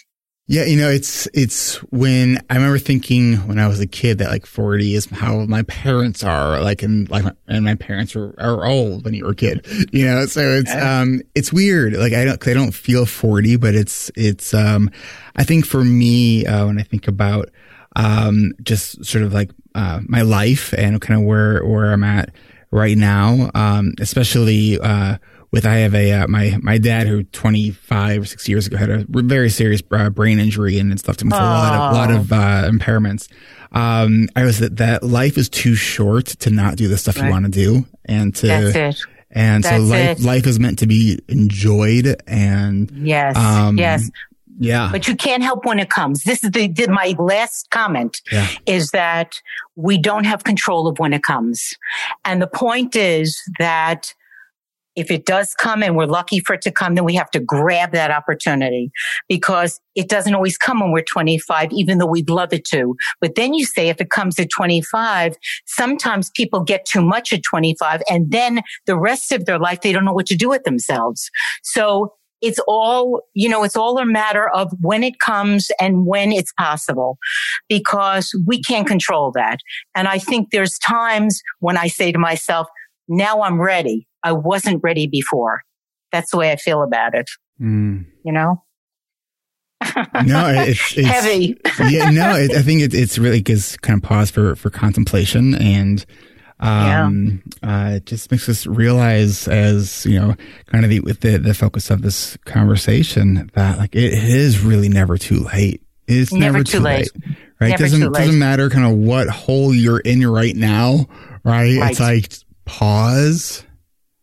Yeah, you know, it's it's when I remember thinking when I was a kid that like 40 is how my parents are, like and like and my parents are, are old when you were a kid, *laughs* you know. So it's um it's weird. Like I don't I don't feel 40, but it's it's um I think for me uh, when I think about um just sort of like uh my life and kind of where where I'm at right now, um especially uh with I have a uh, my my dad who 25 or six years ago had a very serious uh, brain injury and it's left him with a lot of lot of uh, impairments. Um, I was that that life is too short to not do the stuff right. you want to do and to That's it. And That's so life it. life is meant to be enjoyed and yes um, yes yeah. But you can't help when it comes. This is the, the my last comment yeah. is that we don't have control of when it comes. And the point is that if it does come and we're lucky for it to come, then we have to grab that opportunity because it doesn't always come when we're 25, even though we'd love it to. But then you say if it comes at 25, sometimes people get too much at 25 and then the rest of their life, they don't know what to do with themselves. So it's all, you know, it's all a matter of when it comes and when it's possible because we can't control that. And I think there's times when I say to myself, now I'm ready. I wasn't ready before. That's the way I feel about it. Mm. You know? no, *laughs* it's, it's, heavy. yeah, no, it, I think it, it's really gives kind of pause for, for contemplation and, um, yeah. uh, it just makes us realize as, you know, kind of the, with the, the focus of this conversation that like it is really never too late. It's never, never too, too late. late. Right. Never doesn't, doesn't matter kind of what hole you're in right now. Right. right. It's like pause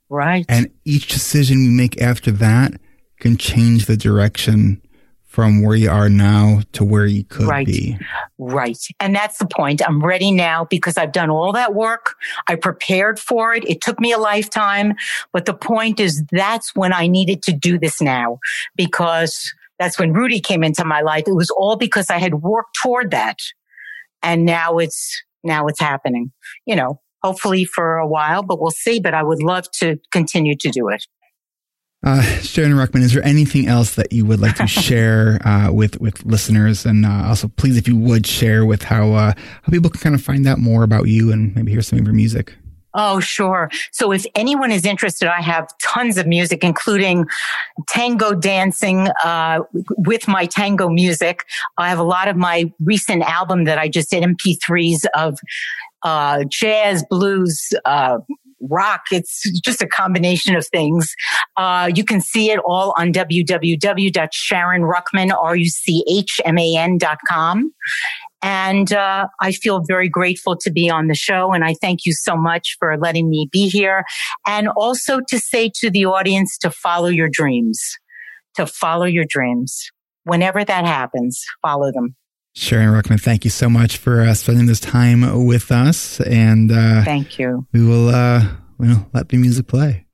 Right. And each decision we make after that can change the direction from where you are now to where you could right. be. Right. And that's the point. I'm ready now because I've done all that work. I prepared for it. It took me a lifetime. But the point is that's when I needed to do this now because that's when Rudy came into my life. It was all because I had worked toward that. And now it's, now it's happening. You know, hopefully for a while, but we'll see. But I would love to continue to do it. Uh, Sharon Ruchman, is there anything else that you would like to *laughs* share uh, with with listeners? And uh, also, please, if you would share with how uh, how people can kind of find out more about you and maybe hear some of your music. Oh, sure. So if anyone is interested, I have tons of music, including tango dancing uh, with my tango music. I have a lot of my recent album that I just did MP3s of uh, jazz, blues, uh, rock. It's just a combination of things. Uh, you can see it all on www.sharonruchman, R-U-C-H-M-A-N.com. And uh, I feel very grateful to be on the show. And I thank you so much for letting me be here. And also to say to the audience to follow your dreams, to follow your dreams. Whenever that happens, follow them. Sharon Ruchman, thank you so much for uh, spending this time with us. And uh, thank you. We will, uh, we'll let the music play.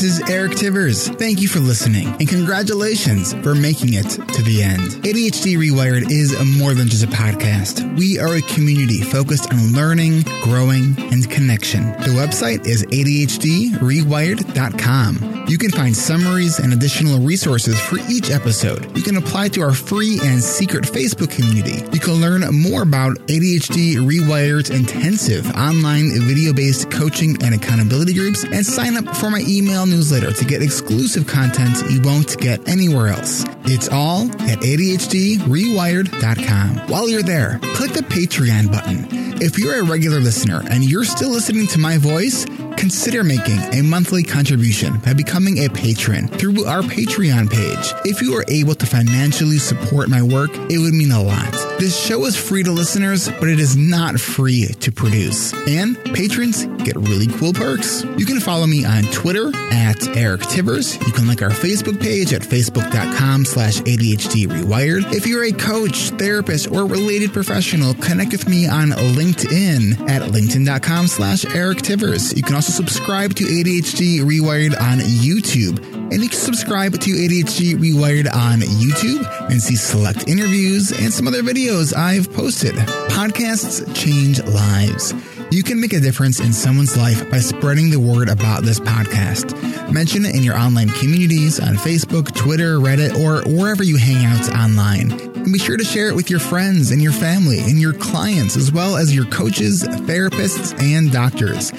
This is Eric Tivers. Thank you for listening and congratulations for making it to the end. ADHD Rewired is more than just a podcast. We are a community focused on learning, growing, and connection. The website is ADHDrewired.com. You can find summaries and additional resources for each episode. You can apply to our free and secret Facebook community. You can learn more about ADHD Rewired's intensive online video based coaching and accountability groups and sign up for my email newsletter to get exclusive content you won't get anywhere else. It's all at ADHDrewired.com. While you're there, click the Patreon button. If you're a regular listener and you're still listening to my voice, consider making a monthly contribution by becoming a patron through our Patreon page. If you are able to financially support my work, it would mean a lot. This show is free to listeners, but it is not free to produce. And patrons get really cool perks. You can follow me on Twitter at Eric Tivers. You can like our Facebook page at facebook.com slash ADHD Rewired. If you're a coach, therapist, or related professional, connect with me on LinkedIn at linkedin.com slash Eric Tivers. You can also subscribe to ADHD Rewired on YouTube. And you can subscribe to ADHD Rewired on YouTube and see select interviews and some other videos I've posted. Podcasts change lives. You can make a difference in someone's life by spreading the word about this podcast. Mention it in your online communities on Facebook, Twitter, Reddit, or wherever you hang out online. And be sure to share it with your friends and your family and your clients, as well as your coaches, therapists, and doctors.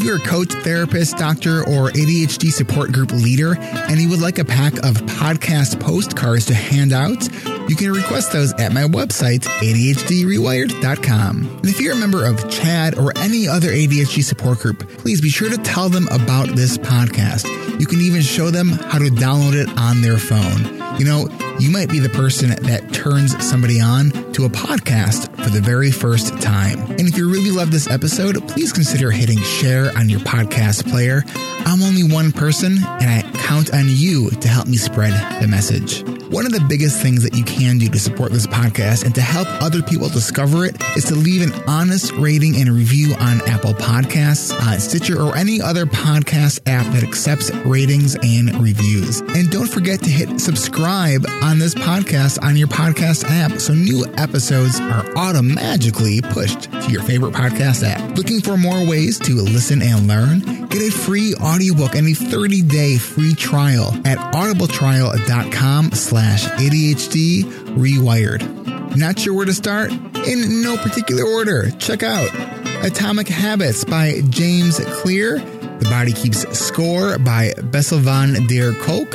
If you're a coach, therapist, doctor, or ADHD support group leader, and you would like a pack of podcast postcards to hand out, you can request those at my website, ADHDrewired.com. And if you're a member of CHADD or any other ADHD support group, please be sure to tell them about this podcast. You can even show them how to download it on their phone. You know, you might be the person that turns somebody on to a podcast for the very first time. And if you really love this episode, please consider hitting share on your podcast player. I'm only one person, and I count on you to help me spread the message. One of the biggest things that you can do to support this podcast and to help other people discover it is to leave an honest rating and review on Apple Podcasts, uh, Stitcher, or any other podcast app that accepts ratings and reviews. And don't forget to hit subscribe on this podcast on your podcast app so new episodes are automatically pushed to your favorite podcast app. Looking for more ways to listen and learn? Get a free audiobook and a 30-day free trial at audibletrial.com slash ADHD rewired. Not sure where to start? In no particular order. Check out Atomic Habits by James Clear, The Body Keeps Score by Bessel van der Kolk,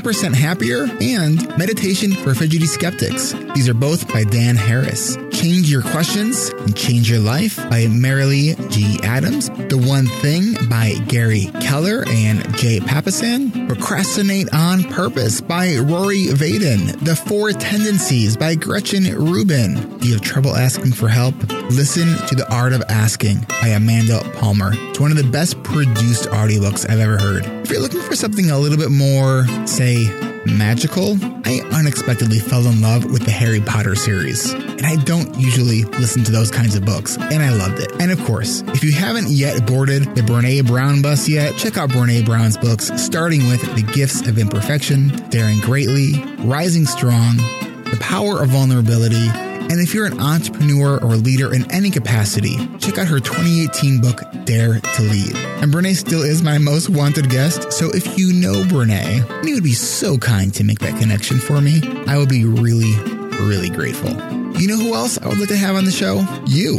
10% Happier, and Meditation for Fidgety Skeptics. These are both by Dan Harris. Change Your Questions and Change Your Life by Marilee G. Adams. The One Thing by Gary Keller and Jay Papasan. Procrastinate on Purpose by Rory Vaden. The Four Tendencies by Gretchen Rubin. Do you have trouble asking for help? Listen to The Art of Asking by Amanda Palmer. It's one of the best produced audiobooks I've ever heard. If you're looking for something a little bit more, say, magical, I unexpectedly fell in love with the Harry Potter series. And I don't usually listen to those kinds of books, and I loved it. And of course, if you haven't yet boarded the Brene Brown bus yet, check out Brene Brown's books, starting with The Gifts of Imperfection, Daring Greatly, Rising Strong, The Power of Vulnerability, and if you're an entrepreneur or a leader in any capacity, check out her 2018 book, Dare to Lead. And Brene still is my most wanted guest, so if you know Brene, you would be so kind to make that connection for me, I would be really, really grateful. You know who else I would like to have on the show? You.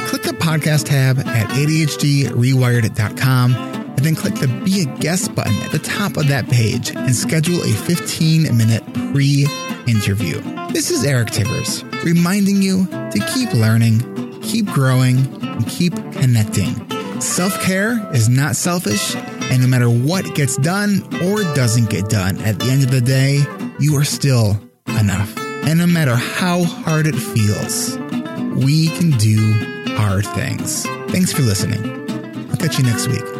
Click the podcast tab at ADHDrewired.com and then click the Be a Guest button at the top of that page and schedule a 15 minute pre interview. This is Eric Tivers, reminding you to keep learning, keep growing, and keep connecting. Self care is not selfish, and no matter what gets done or doesn't get done, at the end of the day, you are still enough. And no matter how hard it feels, we can do hard things. Thanks for listening. I'll catch you next week.